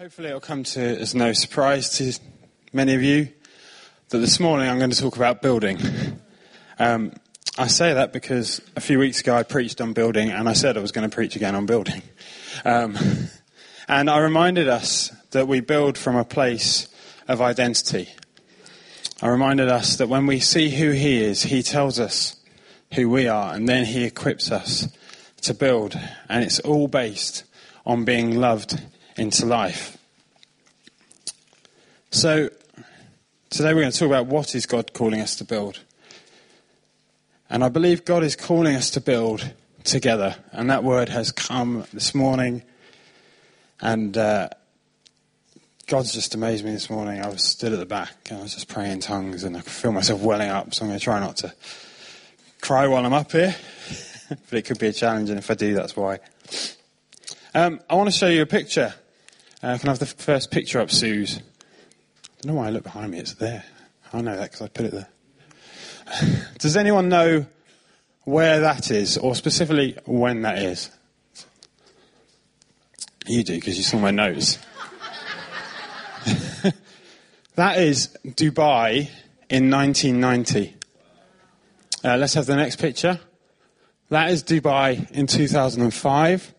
Hopefully, it'll come to as no surprise to many of you that this morning I'm going to talk about building. Um, I say that because a few weeks ago I preached on building, and I said I was going to preach again on building. Um, and I reminded us that we build from a place of identity. I reminded us that when we see who He is, He tells us who we are, and then He equips us to build. And it's all based on being loved into life. So, today we're going to talk about what is God calling us to build. And I believe God is calling us to build together. And that word has come this morning. And uh, God's just amazed me this morning. I was stood at the back and I was just praying in tongues and I could feel myself welling up. So I'm going to try not to cry while I'm up here. but it could be a challenge. And if I do, that's why. Um, I want to show you a picture. Uh, can I have the first picture up, Suze? I don't know why I look behind me. It's there. I know that because I put it there. Does anyone know where that is, or specifically when that is? You do because you saw my nose. that is Dubai in 1990. Uh, let's have the next picture. That is Dubai in 2005.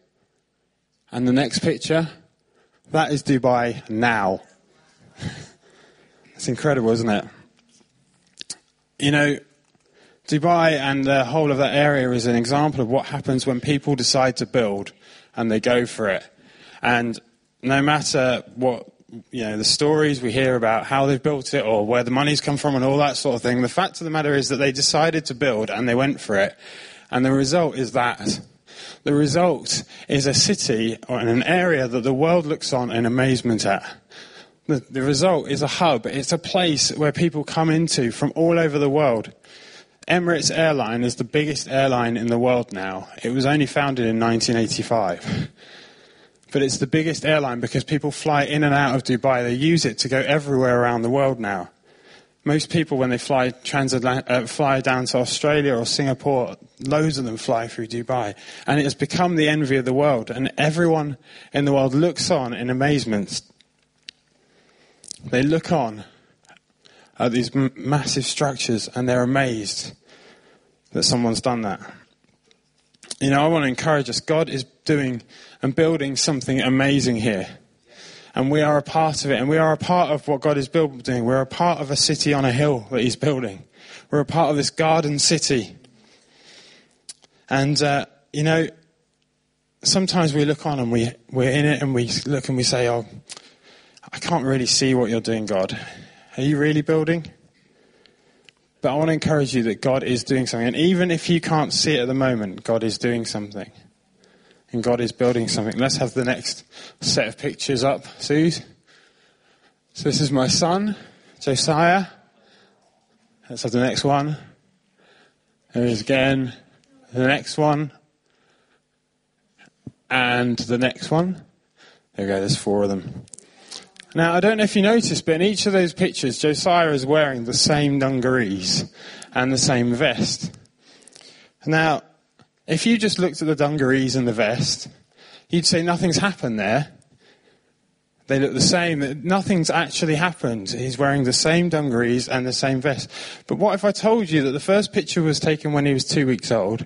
And the next picture that is Dubai now. It's incredible, isn't it? You know, Dubai and the whole of that area is an example of what happens when people decide to build and they go for it. And no matter what, you know, the stories we hear about how they've built it or where the money's come from and all that sort of thing, the fact of the matter is that they decided to build and they went for it. And the result is that the result is a city or an area that the world looks on in amazement at. The, the result is a hub. It's a place where people come into from all over the world. Emirates Airline is the biggest airline in the world now. It was only founded in 1985. But it's the biggest airline because people fly in and out of Dubai. They use it to go everywhere around the world now. Most people, when they fly, transatlant- uh, fly down to Australia or Singapore, loads of them fly through Dubai. And it has become the envy of the world. And everyone in the world looks on in amazement. They look on at these m- massive structures and they're amazed that someone's done that. You know, I want to encourage us. God is doing and building something amazing here and we are a part of it, and we are a part of what God is building. We're a part of a city on a hill that He's building. We're a part of this garden city. And, uh, you know, sometimes we look on and we, we're in it and we look and we say, oh, I can't really see what you're doing, God. Are you really building? But I want to encourage you that God is doing something. And even if you can't see it at the moment, God is doing something and God is building something. Let's have the next set of pictures up, Suze. So this is my son, Josiah. Let's have the next one. There is again the next one. And the next one. There we go, there's four of them. Now, I don't know if you noticed, but in each of those pictures, Josiah is wearing the same dungarees and the same vest. Now, if you just looked at the dungarees and the vest, you'd say nothing's happened there. They look the same. Nothing's actually happened. He's wearing the same dungarees and the same vest. But what if I told you that the first picture was taken when he was two weeks old,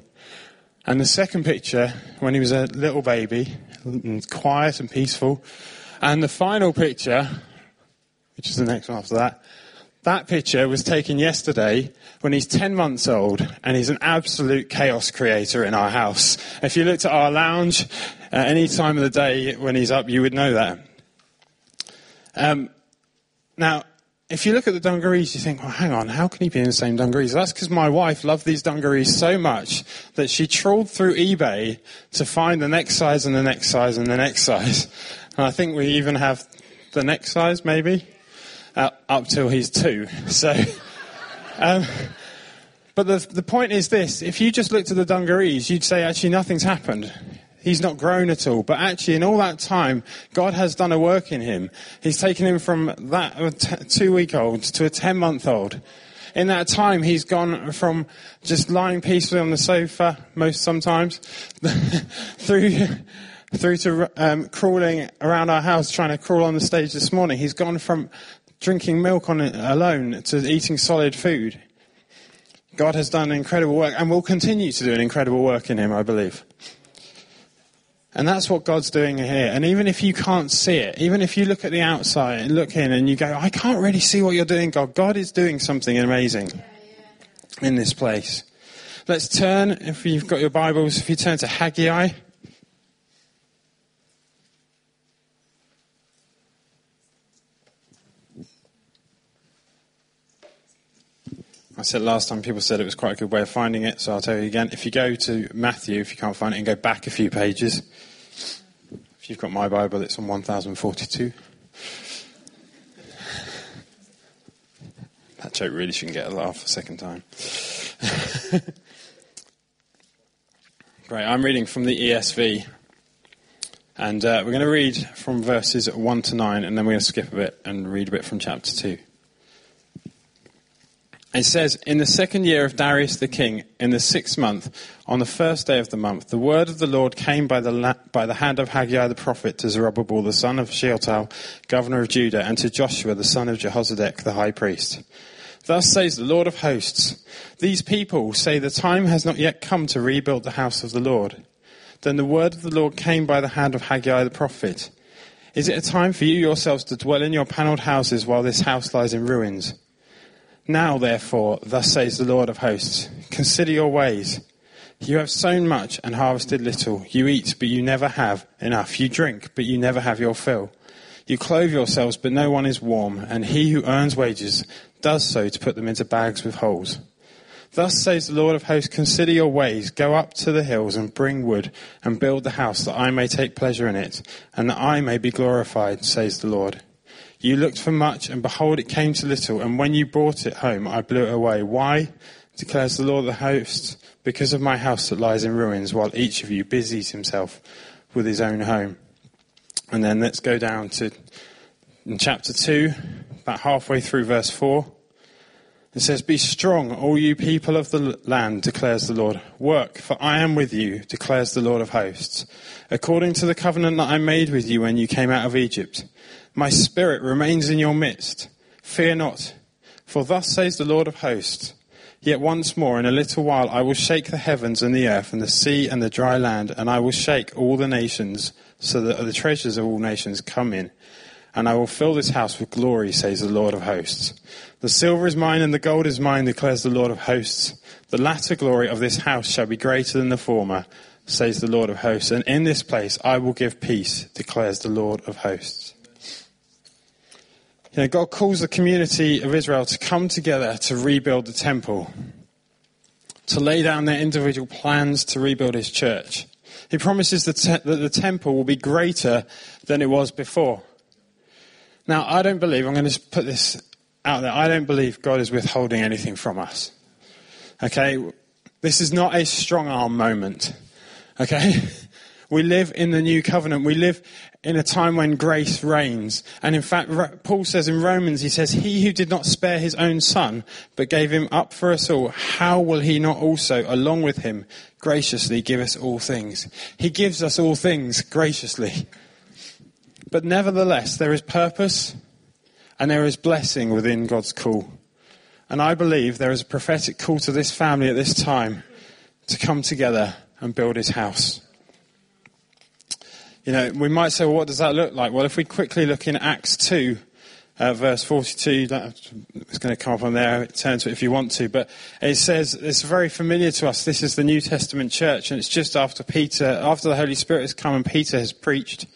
and the second picture when he was a little baby, and quiet and peaceful, and the final picture, which is the next one after that, that picture was taken yesterday when he's 10 months old and he's an absolute chaos creator in our house. If you looked at our lounge at any time of the day when he's up, you would know that. Um, now, if you look at the dungarees, you think, well, hang on, how can he be in the same dungarees? That's because my wife loved these dungarees so much that she trawled through eBay to find the next size and the next size and the next size. And I think we even have the next size, maybe uh, up till he's two. So, um, but the, the point is this if you just looked at the dungarees, you'd say actually nothing's happened. He's not grown at all. But actually, in all that time, God has done a work in him. He's taken him from that two week old to a 10 month old. In that time, he's gone from just lying peacefully on the sofa, most sometimes, through through to um, crawling around our house, trying to crawl on the stage this morning. He's gone from drinking milk on it alone to eating solid food. God has done incredible work and will continue to do an incredible work in him, I believe. And that's what God's doing here. And even if you can't see it, even if you look at the outside and look in and you go, I can't really see what you're doing, God, God is doing something amazing in this place. Let's turn, if you've got your Bibles, if you turn to Haggai. Said last time people said it was quite a good way of finding it, so I'll tell you again. If you go to Matthew, if you can't find it, and go back a few pages, if you've got my Bible, it's on 1042. That joke really shouldn't get a laugh a second time. Great, I'm reading from the ESV. And uh, we're going to read from verses 1 to 9, and then we're going to skip a bit and read a bit from chapter 2. It says, In the second year of Darius the king, in the sixth month, on the first day of the month, the word of the Lord came by the, la- by the hand of Haggai the prophet to Zerubbabel the son of Shealtiel, governor of Judah, and to Joshua the son of Jehozadak the high priest. Thus says the Lord of hosts, These people say the time has not yet come to rebuild the house of the Lord. Then the word of the Lord came by the hand of Haggai the prophet. Is it a time for you yourselves to dwell in your panelled houses while this house lies in ruins? Now, therefore, thus says the Lord of hosts, consider your ways. You have sown much and harvested little. You eat, but you never have enough. You drink, but you never have your fill. You clothe yourselves, but no one is warm, and he who earns wages does so to put them into bags with holes. Thus says the Lord of hosts, consider your ways, go up to the hills and bring wood and build the house that I may take pleasure in it and that I may be glorified, says the Lord. You looked for much, and behold, it came to little. And when you brought it home, I blew it away. Why? declares the Lord of the hosts, because of my house that lies in ruins, while each of you busies himself with his own home. And then let's go down to in chapter 2, about halfway through verse 4. It says, Be strong, all you people of the land, declares the Lord. Work, for I am with you, declares the Lord of hosts, according to the covenant that I made with you when you came out of Egypt. My spirit remains in your midst. Fear not, for thus says the Lord of hosts. Yet once more, in a little while, I will shake the heavens and the earth and the sea and the dry land, and I will shake all the nations, so that the treasures of all nations come in. And I will fill this house with glory, says the Lord of hosts. The silver is mine and the gold is mine, declares the Lord of hosts. The latter glory of this house shall be greater than the former, says the Lord of hosts. And in this place I will give peace, declares the Lord of hosts. You know, God calls the community of Israel to come together to rebuild the temple, to lay down their individual plans to rebuild his church. He promises te- that the temple will be greater than it was before. Now, I don't believe, I'm going to put this out there, I don't believe God is withholding anything from us. Okay? This is not a strong arm moment. Okay? We live in the new covenant. We live in a time when grace reigns. And in fact, Paul says in Romans, he says, He who did not spare his own son, but gave him up for us all, how will he not also, along with him, graciously give us all things? He gives us all things graciously. But nevertheless, there is purpose and there is blessing within God's call. And I believe there is a prophetic call to this family at this time to come together and build his house. You know, we might say, well, what does that look like? Well, if we quickly look in Acts 2, uh, verse 42, it's going to come up on there, turn to it if you want to, but it says, it's very familiar to us. This is the New Testament church, and it's just after Peter, after the Holy Spirit has come and Peter has preached.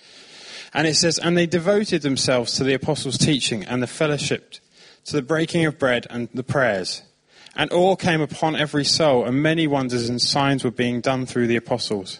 And it says, and they devoted themselves to the apostles' teaching and the fellowship, to the breaking of bread and the prayers. And all came upon every soul, and many wonders and signs were being done through the apostles.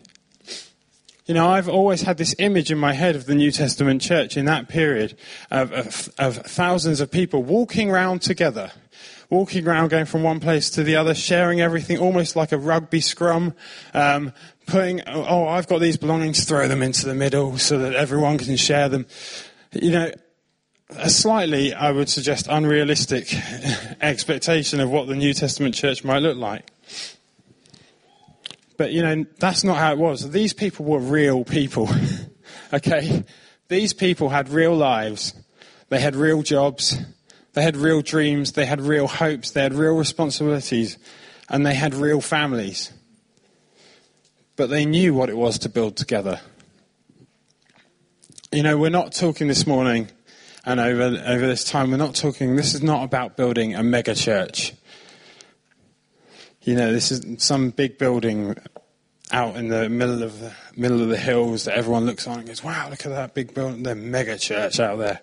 You know, I've always had this image in my head of the New Testament church in that period of, of, of thousands of people walking around together, walking around, going from one place to the other, sharing everything, almost like a rugby scrum, um, putting, oh, I've got these belongings, throw them into the middle so that everyone can share them. You know, a slightly, I would suggest, unrealistic expectation of what the New Testament church might look like. But, you know, that's not how it was. These people were real people. okay? These people had real lives. They had real jobs. They had real dreams. They had real hopes. They had real responsibilities. And they had real families. But they knew what it was to build together. You know, we're not talking this morning and over, over this time, we're not talking, this is not about building a mega church. You know, this is some big building out in the middle of the middle of the hills that everyone looks on and goes, "Wow, look at that big building, the mega church out there."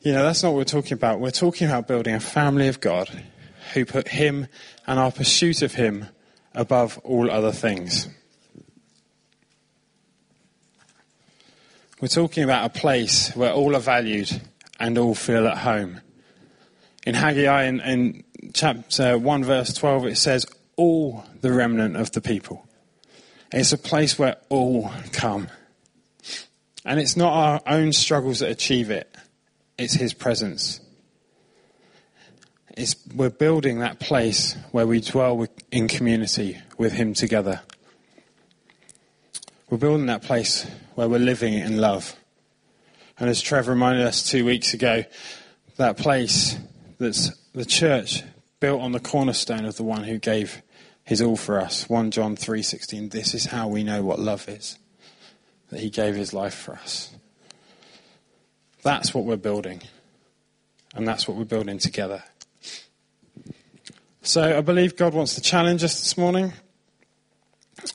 You know, that's not what we're talking about. We're talking about building a family of God who put Him and our pursuit of Him above all other things. We're talking about a place where all are valued and all feel at home. In Haggai, in, in chapter 1, verse 12, it says, All the remnant of the people. It's a place where all come. And it's not our own struggles that achieve it, it's His presence. It's, we're building that place where we dwell in community with Him together. We're building that place where we're living in love. And as Trevor reminded us two weeks ago, that place that's the church built on the cornerstone of the one who gave his all for us. 1 John 3:16 This is how we know what love is. That he gave his life for us. That's what we're building. And that's what we're building together. So I believe God wants to challenge us this morning.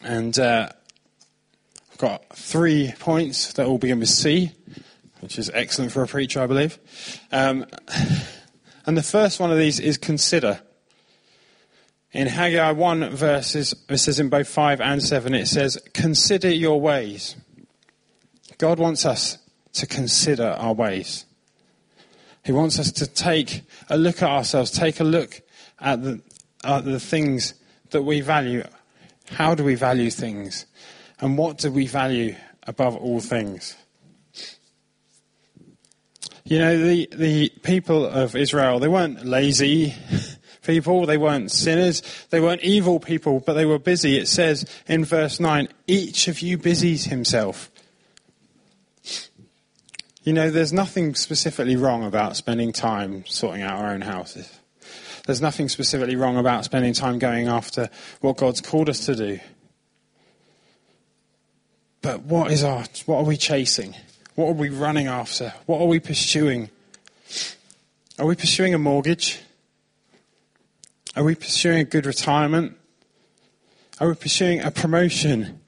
And uh, I've got three points that all begin with C, which is excellent for a preacher, I believe. Um, and the first one of these is consider. In Haggai 1 verses, it says in both 5 and 7, it says, Consider your ways. God wants us to consider our ways. He wants us to take a look at ourselves, take a look at the, at the things that we value. How do we value things? And what do we value above all things? You know, the, the people of Israel, they weren't lazy people. They weren't sinners. They weren't evil people, but they were busy. It says in verse 9, each of you busies himself. You know, there's nothing specifically wrong about spending time sorting out our own houses. There's nothing specifically wrong about spending time going after what God's called us to do. But what is our, what are we chasing? What are we running after? What are we pursuing? Are we pursuing a mortgage? Are we pursuing a good retirement? Are we pursuing a promotion?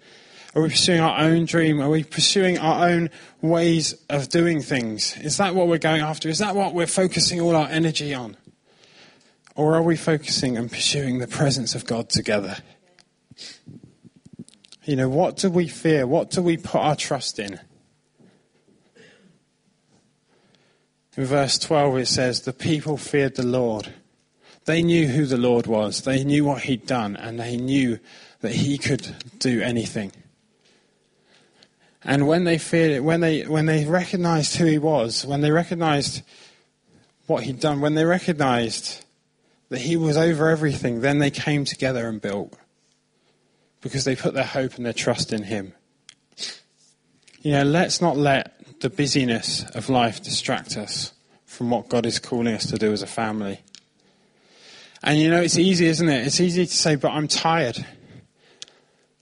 Are we pursuing our own dream? Are we pursuing our own ways of doing things? Is that what we're going after? Is that what we're focusing all our energy on? Or are we focusing and pursuing the presence of God together? You know, what do we fear? What do we put our trust in? In verse 12 it says, The people feared the Lord they knew who the Lord was. They knew what he'd done, and they knew that he could do anything. And when they feared it, when they, when they recognized who he was, when they recognized what he'd done, when they recognized that he was over everything, then they came together and built. Because they put their hope and their trust in him. You know, let's not let the busyness of life distract us from what God is calling us to do as a family. And you know, it's easy, isn't it? It's easy to say, but I'm tired.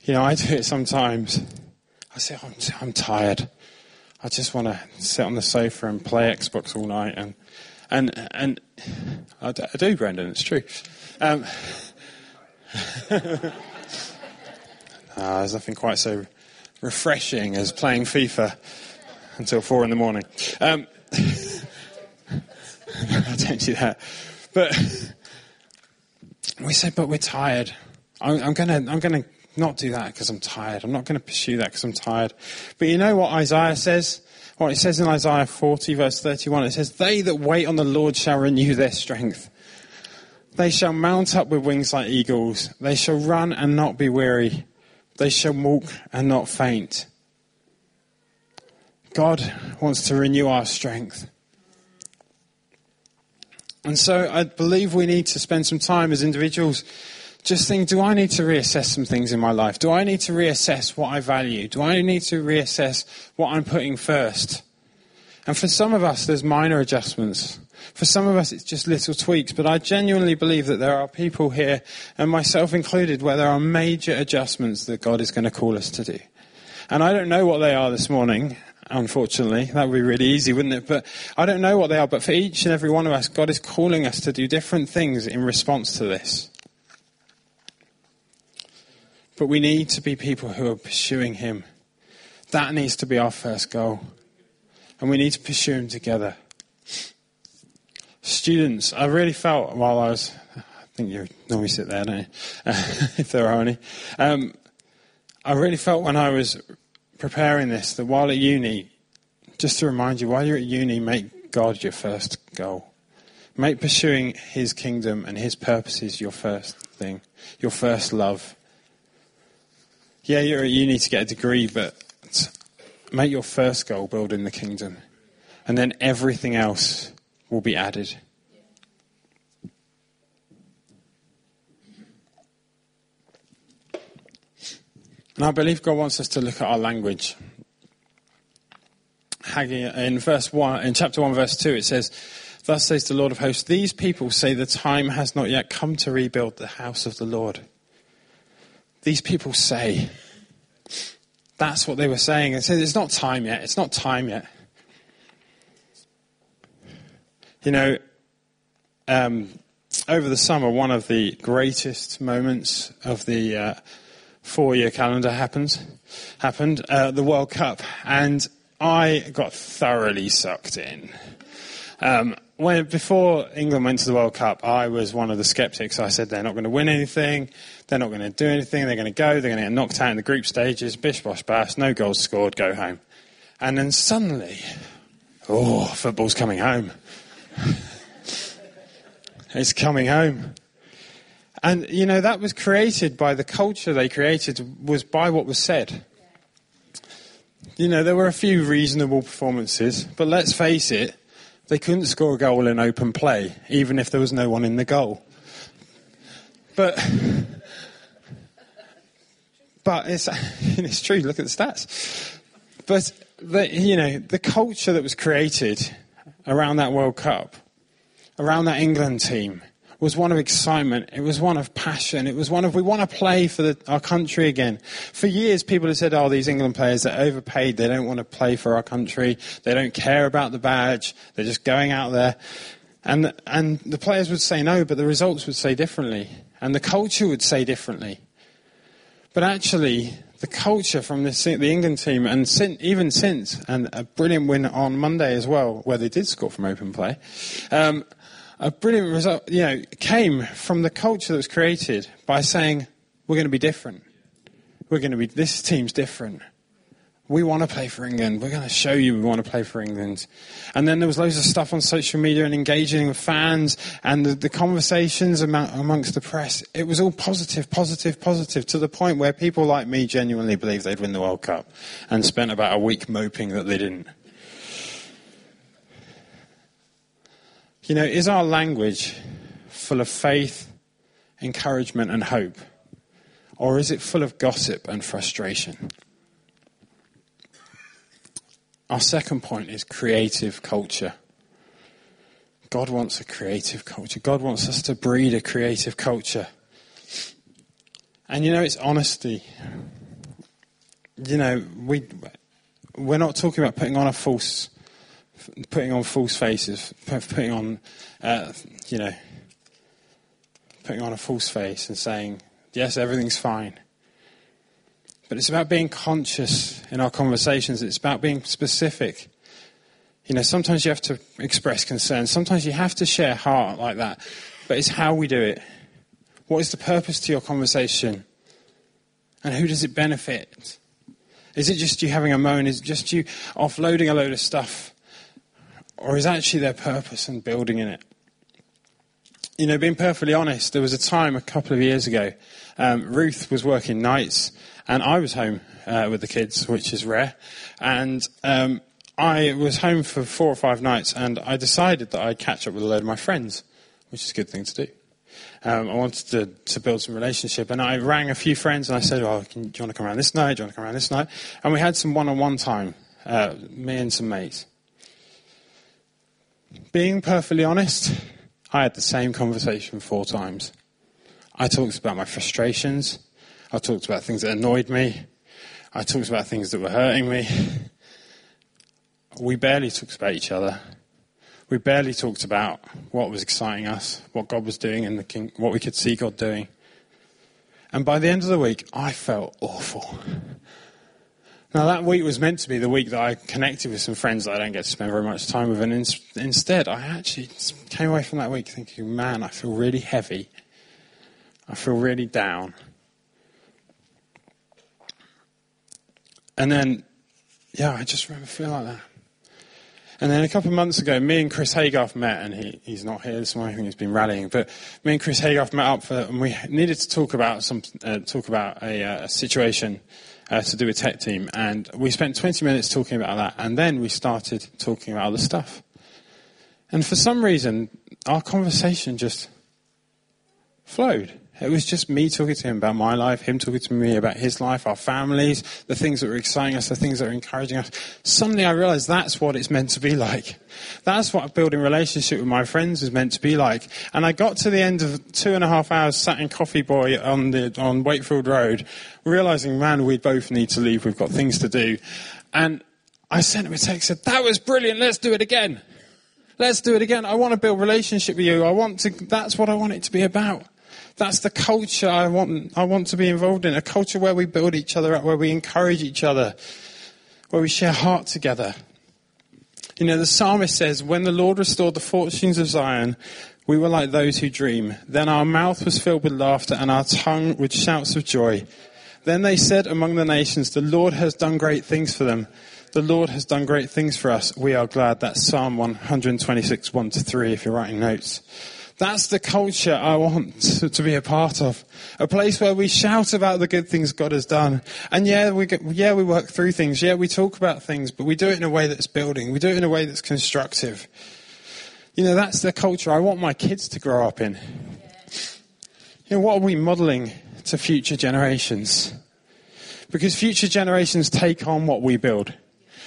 You know, I do it sometimes. I say, I'm, I'm tired. I just want to sit on the sofa and play Xbox all night. And, and, and I do, Brendan, it's true. Um, uh, there's nothing quite so refreshing as playing FIFA until four in the morning. Um, I don't do that. But we say, but we're tired. I'm, I'm to I'm gonna not do that because I'm tired. I'm not to pursue that because I'm tired. But you know what Isaiah says? What it says in Isaiah 40, verse 31, it says, They that wait on the Lord shall renew their strength. They shall mount up with wings like eagles. They shall run and not be weary. They shall walk and not faint. God wants to renew our strength. And so I believe we need to spend some time as individuals just think do I need to reassess some things in my life? Do I need to reassess what I value? Do I need to reassess what I'm putting first? And for some of us, there's minor adjustments. For some of us, it's just little tweaks. But I genuinely believe that there are people here, and myself included, where there are major adjustments that God is going to call us to do. And I don't know what they are this morning, unfortunately. That would be really easy, wouldn't it? But I don't know what they are. But for each and every one of us, God is calling us to do different things in response to this. But we need to be people who are pursuing Him. That needs to be our first goal. And we need to pursue Him together. Students, I really felt while I was, I think you normally sit there, don't you? if there are any. Um, I really felt when I was preparing this that while at uni, just to remind you, while you're at uni, make God your first goal. Make pursuing His kingdom and His purposes your first thing, your first love yeah, you're at uni to get a degree, but make your first goal building the kingdom. And then everything else will be added. And I believe God wants us to look at our language. Haggai, in verse one, in chapter one, verse two, it says, "Thus says the Lord of hosts: These people say the time has not yet come to rebuild the house of the Lord." these people say. That's what they were saying. They said, it's not time yet. It's not time yet. You know, um, over the summer, one of the greatest moments of the uh, four-year calendar happens, happened, uh, the World Cup, and I got thoroughly sucked in. Um, when, before England went to the World Cup, I was one of the skeptics. I said they're not going to win anything, they're not going to do anything, they're going to go, they're going to get knocked out in the group stages, bish bosh bash, no goals scored, go home. And then suddenly, oh, football's coming home. it's coming home. And, you know, that was created by the culture they created, was by what was said. You know, there were a few reasonable performances, but let's face it, they couldn't score a goal in open play, even if there was no one in the goal. But, but it's, it's true, look at the stats. But, the, you know, the culture that was created around that World Cup, around that England team, was one of excitement. It was one of passion. It was one of, we want to play for the, our country again. For years, people have said, oh, these England players are overpaid. They don't want to play for our country. They don't care about the badge. They're just going out there. And, and the players would say no, but the results would say differently. And the culture would say differently. But actually, the culture from the, the England team, and sin, even since, and a brilliant win on Monday as well, where they did score from open play, um, a brilliant result, you know, came from the culture that was created by saying, we're going to be different. We're going to be, this team's different. We want to play for England. We're going to show you we want to play for England. And then there was loads of stuff on social media and engaging with fans and the, the conversations amongst the press. It was all positive, positive, positive to the point where people like me genuinely believed they'd win the World Cup and spent about a week moping that they didn't. You know, is our language full of faith, encouragement, and hope? Or is it full of gossip and frustration? Our second point is creative culture. God wants a creative culture. God wants us to breed a creative culture. And you know, it's honesty. You know, we, we're not talking about putting on a false putting on false faces, putting on, uh, you know, putting on a false face and saying, yes, everything's fine. But it's about being conscious in our conversations. It's about being specific. You know, sometimes you have to express concern. Sometimes you have to share heart like that. But it's how we do it. What is the purpose to your conversation? And who does it benefit? Is it just you having a moan? Is it just you offloading a load of stuff? Or is actually there purpose and building in it? You know, being perfectly honest, there was a time a couple of years ago, um, Ruth was working nights and I was home uh, with the kids, which is rare. And um, I was home for four or five nights and I decided that I'd catch up with a load of my friends, which is a good thing to do. Um, I wanted to, to build some relationship, and I rang a few friends and I said, "Oh, can, do you want to come around this night? Do you want to come around this night?" And we had some one-on-one time, uh, me and some mates. Being perfectly honest, I had the same conversation four times. I talked about my frustrations. I talked about things that annoyed me. I talked about things that were hurting me. We barely talked about each other we barely talked about what was exciting us, what God was doing in the king, what we could see God doing. And by the end of the week, I felt awful. Now, that week was meant to be the week that I connected with some friends that I don't get to spend very much time with. And in, instead, I actually came away from that week thinking, man, I feel really heavy. I feel really down. And then, yeah, I just remember feeling like that. And then a couple of months ago, me and Chris Haygarth met, and he, he's not here this morning. I think he's been rallying. But me and Chris Haygarth met up for, and we needed to talk about some, uh, talk about a, uh, a situation uh, to do a tech team. And we spent 20 minutes talking about that, and then we started talking about other stuff. And for some reason, our conversation just flowed. It was just me talking to him about my life, him talking to me about his life, our families, the things that were exciting us, the things that were encouraging us. Suddenly I realized that's what it's meant to be like. That's what building relationship with my friends is meant to be like. And I got to the end of two and a half hours sat in Coffee Boy on the, on Wakefield Road, realizing, man, we both need to leave. We've got things to do. And I sent him a text, said, that was brilliant. Let's do it again. Let's do it again. I want to build relationship with you. I want to, that's what I want it to be about. That's the culture I want, I want to be involved in. A culture where we build each other up, where we encourage each other, where we share heart together. You know, the psalmist says, When the Lord restored the fortunes of Zion, we were like those who dream. Then our mouth was filled with laughter and our tongue with shouts of joy. Then they said among the nations, The Lord has done great things for them. The Lord has done great things for us. We are glad. That's Psalm 126, 1 to 3, if you're writing notes. That's the culture I want to be a part of. A place where we shout about the good things God has done. And yeah, we get, yeah, we work through things. Yeah, we talk about things, but we do it in a way that's building. We do it in a way that's constructive. You know, that's the culture I want my kids to grow up in. You know, what are we modeling to future generations? Because future generations take on what we build.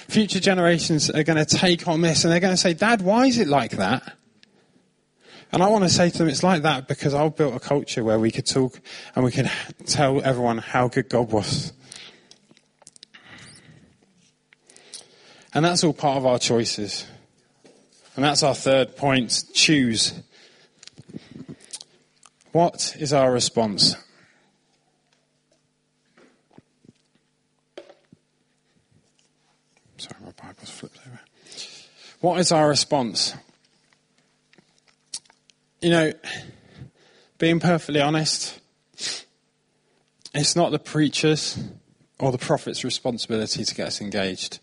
Future generations are going to take on this and they're going to say, Dad, why is it like that? And I want to say to them, it's like that because I've built a culture where we could talk and we could tell everyone how good God was. And that's all part of our choices. And that's our third point choose. What is our response? Sorry, my Bible's flipped over. What is our response? You know, being perfectly honest, it's not the preacher's or the prophet's responsibility to get us engaged.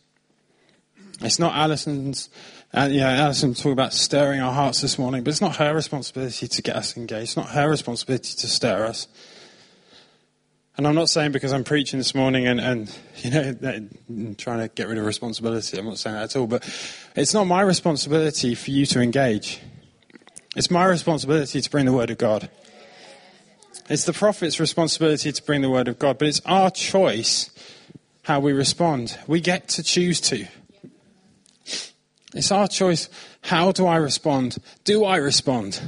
It's not Alison's, uh, know, Alison talked about stirring our hearts this morning, but it's not her responsibility to get us engaged. It's not her responsibility to stir us. And I'm not saying because I'm preaching this morning and, and you know, trying to get rid of responsibility. I'm not saying that at all. But it's not my responsibility for you to engage. It's my responsibility to bring the word of God. It's the prophet's responsibility to bring the word of God, but it's our choice how we respond. We get to choose to. It's our choice. How do I respond? Do I respond?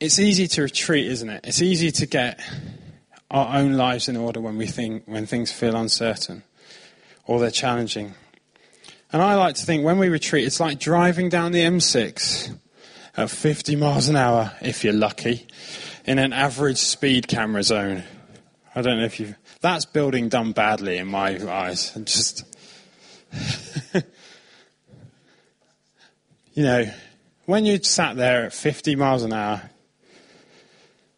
It's easy to retreat, isn't it? It's easy to get our own lives in order when we think when things feel uncertain or they're challenging. And I like to think when we retreat, it's like driving down the M6 at 50 miles an hour, if you're lucky, in an average speed camera zone. I don't know if you've—that's building done badly in my eyes. Just. you know, when you sat there at 50 miles an hour,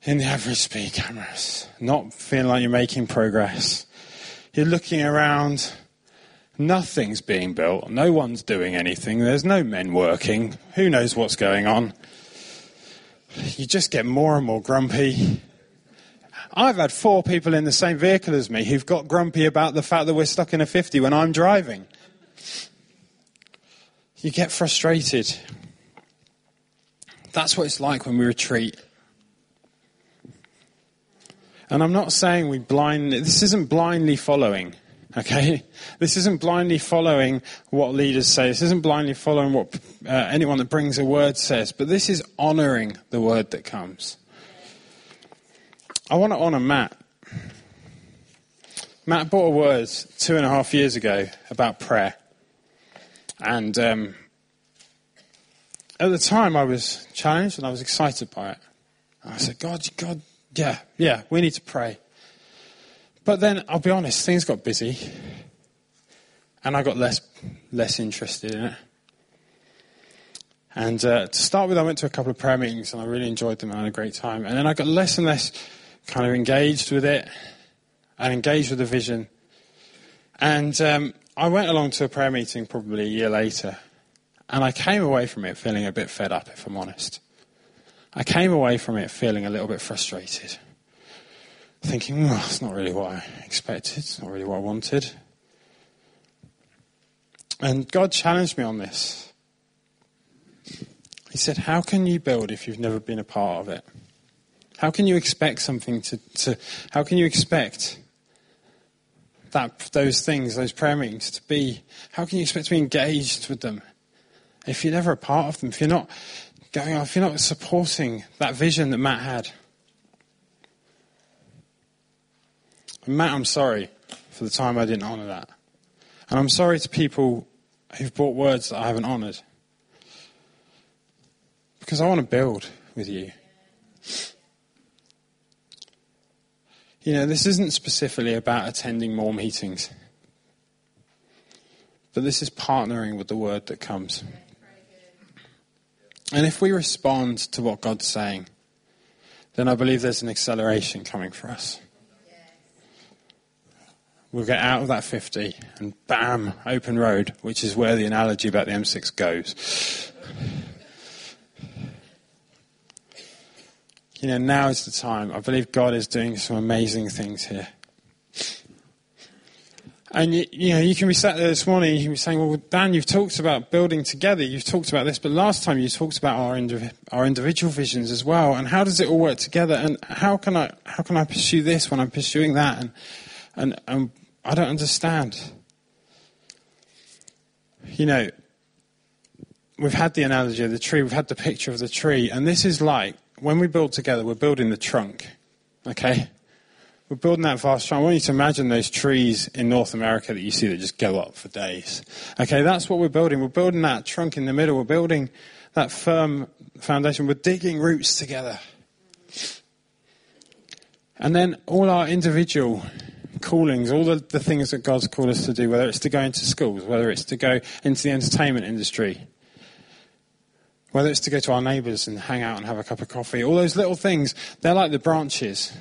in the average speed cameras, not feeling like you're making progress. You're looking around, nothing's being built, no one's doing anything, there's no men working, who knows what's going on. You just get more and more grumpy. I've had four people in the same vehicle as me who've got grumpy about the fact that we're stuck in a 50 when I'm driving. You get frustrated. That's what it's like when we retreat. And I'm not saying we blind, this isn't blindly following, okay? This isn't blindly following what leaders say. This isn't blindly following what uh, anyone that brings a word says, but this is honoring the word that comes. I want to honor Matt. Matt brought a word two and a half years ago about prayer. And um, at the time, I was challenged and I was excited by it. I said, God, God, yeah, yeah, we need to pray. But then, I'll be honest, things got busy, and I got less less interested in it. And uh, to start with, I went to a couple of prayer meetings, and I really enjoyed them. and had a great time. And then I got less and less kind of engaged with it, and engaged with the vision. And um, I went along to a prayer meeting probably a year later, and I came away from it feeling a bit fed up, if I'm honest. I came away from it feeling a little bit frustrated, thinking, hmm, well, it's not really what I expected, it's not really what I wanted. And God challenged me on this. He said, How can you build if you've never been a part of it? How can you expect something to, to how can you expect that those things, those prayer meetings to be how can you expect to be engaged with them if you're never a part of them, if you're not going off, if you're not supporting that vision that Matt had. And Matt, I'm sorry for the time I didn't honour that. And I'm sorry to people who've brought words that I haven't honoured. Because I want to build with you. You know, this isn't specifically about attending more meetings, but this is partnering with the word that comes. And if we respond to what God's saying, then I believe there's an acceleration coming for us. We'll get out of that 50 and bam, open road, which is where the analogy about the M6 goes. You know, now is the time. I believe God is doing some amazing things here. And you, you, know, you can be sat there this morning, you can be saying, "Well, Dan, you've talked about building together. You've talked about this, but last time you talked about our indiv- our individual visions as well. And how does it all work together? And how can I how can I pursue this when I'm pursuing that? And and, and I don't understand. You know, we've had the analogy of the tree. We've had the picture of the tree, and this is like when we build together. We're building the trunk. Okay, we're building that vast trunk. I want you to imagine those trees in North America that you see that just go up for days. Okay, that's what we're building. We're building that trunk in the middle. We're building that firm foundation. We're digging roots together. And then all our individual callings, all the, the things that God's called us to do, whether it's to go into schools, whether it's to go into the entertainment industry, whether it's to go to our neighbours and hang out and have a cup of coffee, all those little things, they're like the branches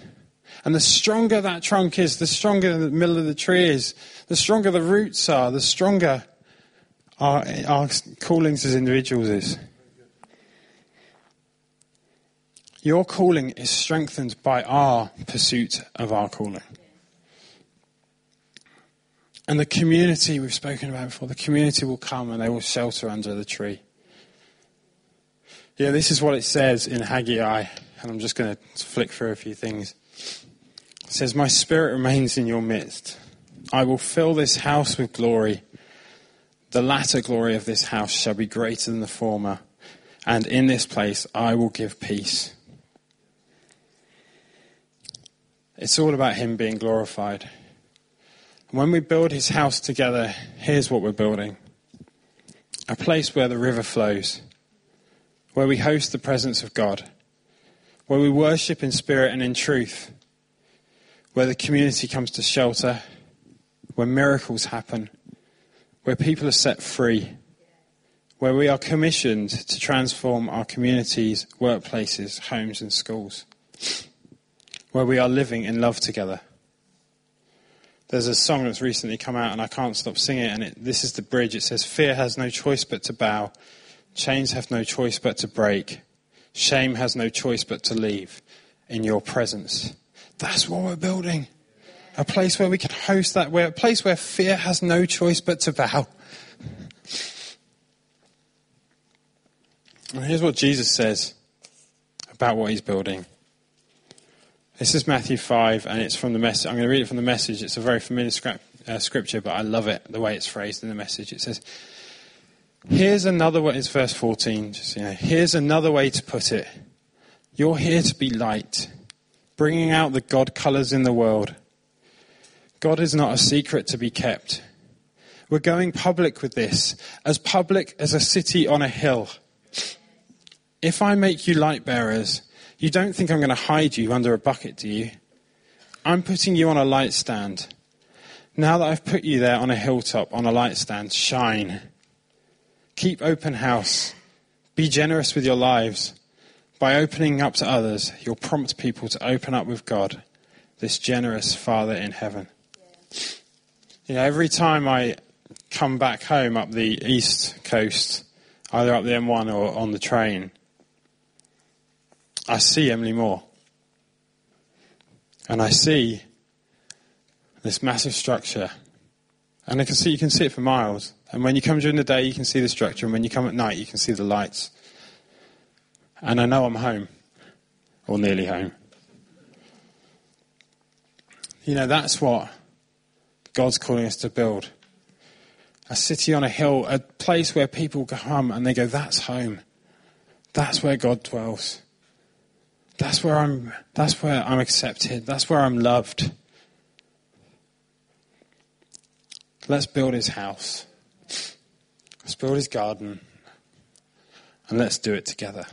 and the stronger that trunk is, the stronger the middle of the tree is, the stronger the roots are, the stronger our, our callings as individuals is. Your calling is strengthened by our pursuit of our calling. And the community we've spoken about before, the community will come and they will shelter under the tree. Yeah, this is what it says in Haggai, and I'm just going to flick through a few things. It says, My spirit remains in your midst. I will fill this house with glory. The latter glory of this house shall be greater than the former, and in this place I will give peace. It's all about Him being glorified. When we build His house together, here's what we're building a place where the river flows, where we host the presence of God, where we worship in spirit and in truth where the community comes to shelter, where miracles happen, where people are set free, where we are commissioned to transform our communities, workplaces, homes, and schools. where we are living in love together. There's a song that's recently come out, and I can't stop singing it. And it, this is the bridge. It says, Fear has no choice but to bow, chains have no choice but to break, shame has no choice but to leave in your presence. That's what we're building. A place where we can host that, where, a place where fear has no choice but to bow. And here's what Jesus says about what he's building. This is Matthew 5, and it's from the message. I'm going to read it from the message. It's a very familiar script, uh, scripture, but I love it, the way it's phrased in the message. It says, Here's another way, it's verse 14, just, you know, here's another way to put it. You're here to be light, bringing out the God colours in the world. God is not a secret to be kept. We're going public with this, as public as a city on a hill. If I make you light bearers, you don't think I'm going to hide you under a bucket, do you? I'm putting you on a light stand. Now that I've put you there on a hilltop, on a light stand, shine. Keep open house. Be generous with your lives. By opening up to others, you'll prompt people to open up with God, this generous Father in heaven. You know, every time I come back home up the east coast, either up the M1 or on the train, I see Emley Moor. And I see this massive structure. And I can see, you can see it for miles. And when you come during the day, you can see the structure. And when you come at night, you can see the lights. And I know I'm home. Or nearly home. You know, that's what God's calling us to build. A city on a hill, a place where people come and they go, that's home. That's where God dwells. That's where I'm, that's where I'm accepted. That's where I'm loved. Let's build his house. Let's build his garden. And let's do it together.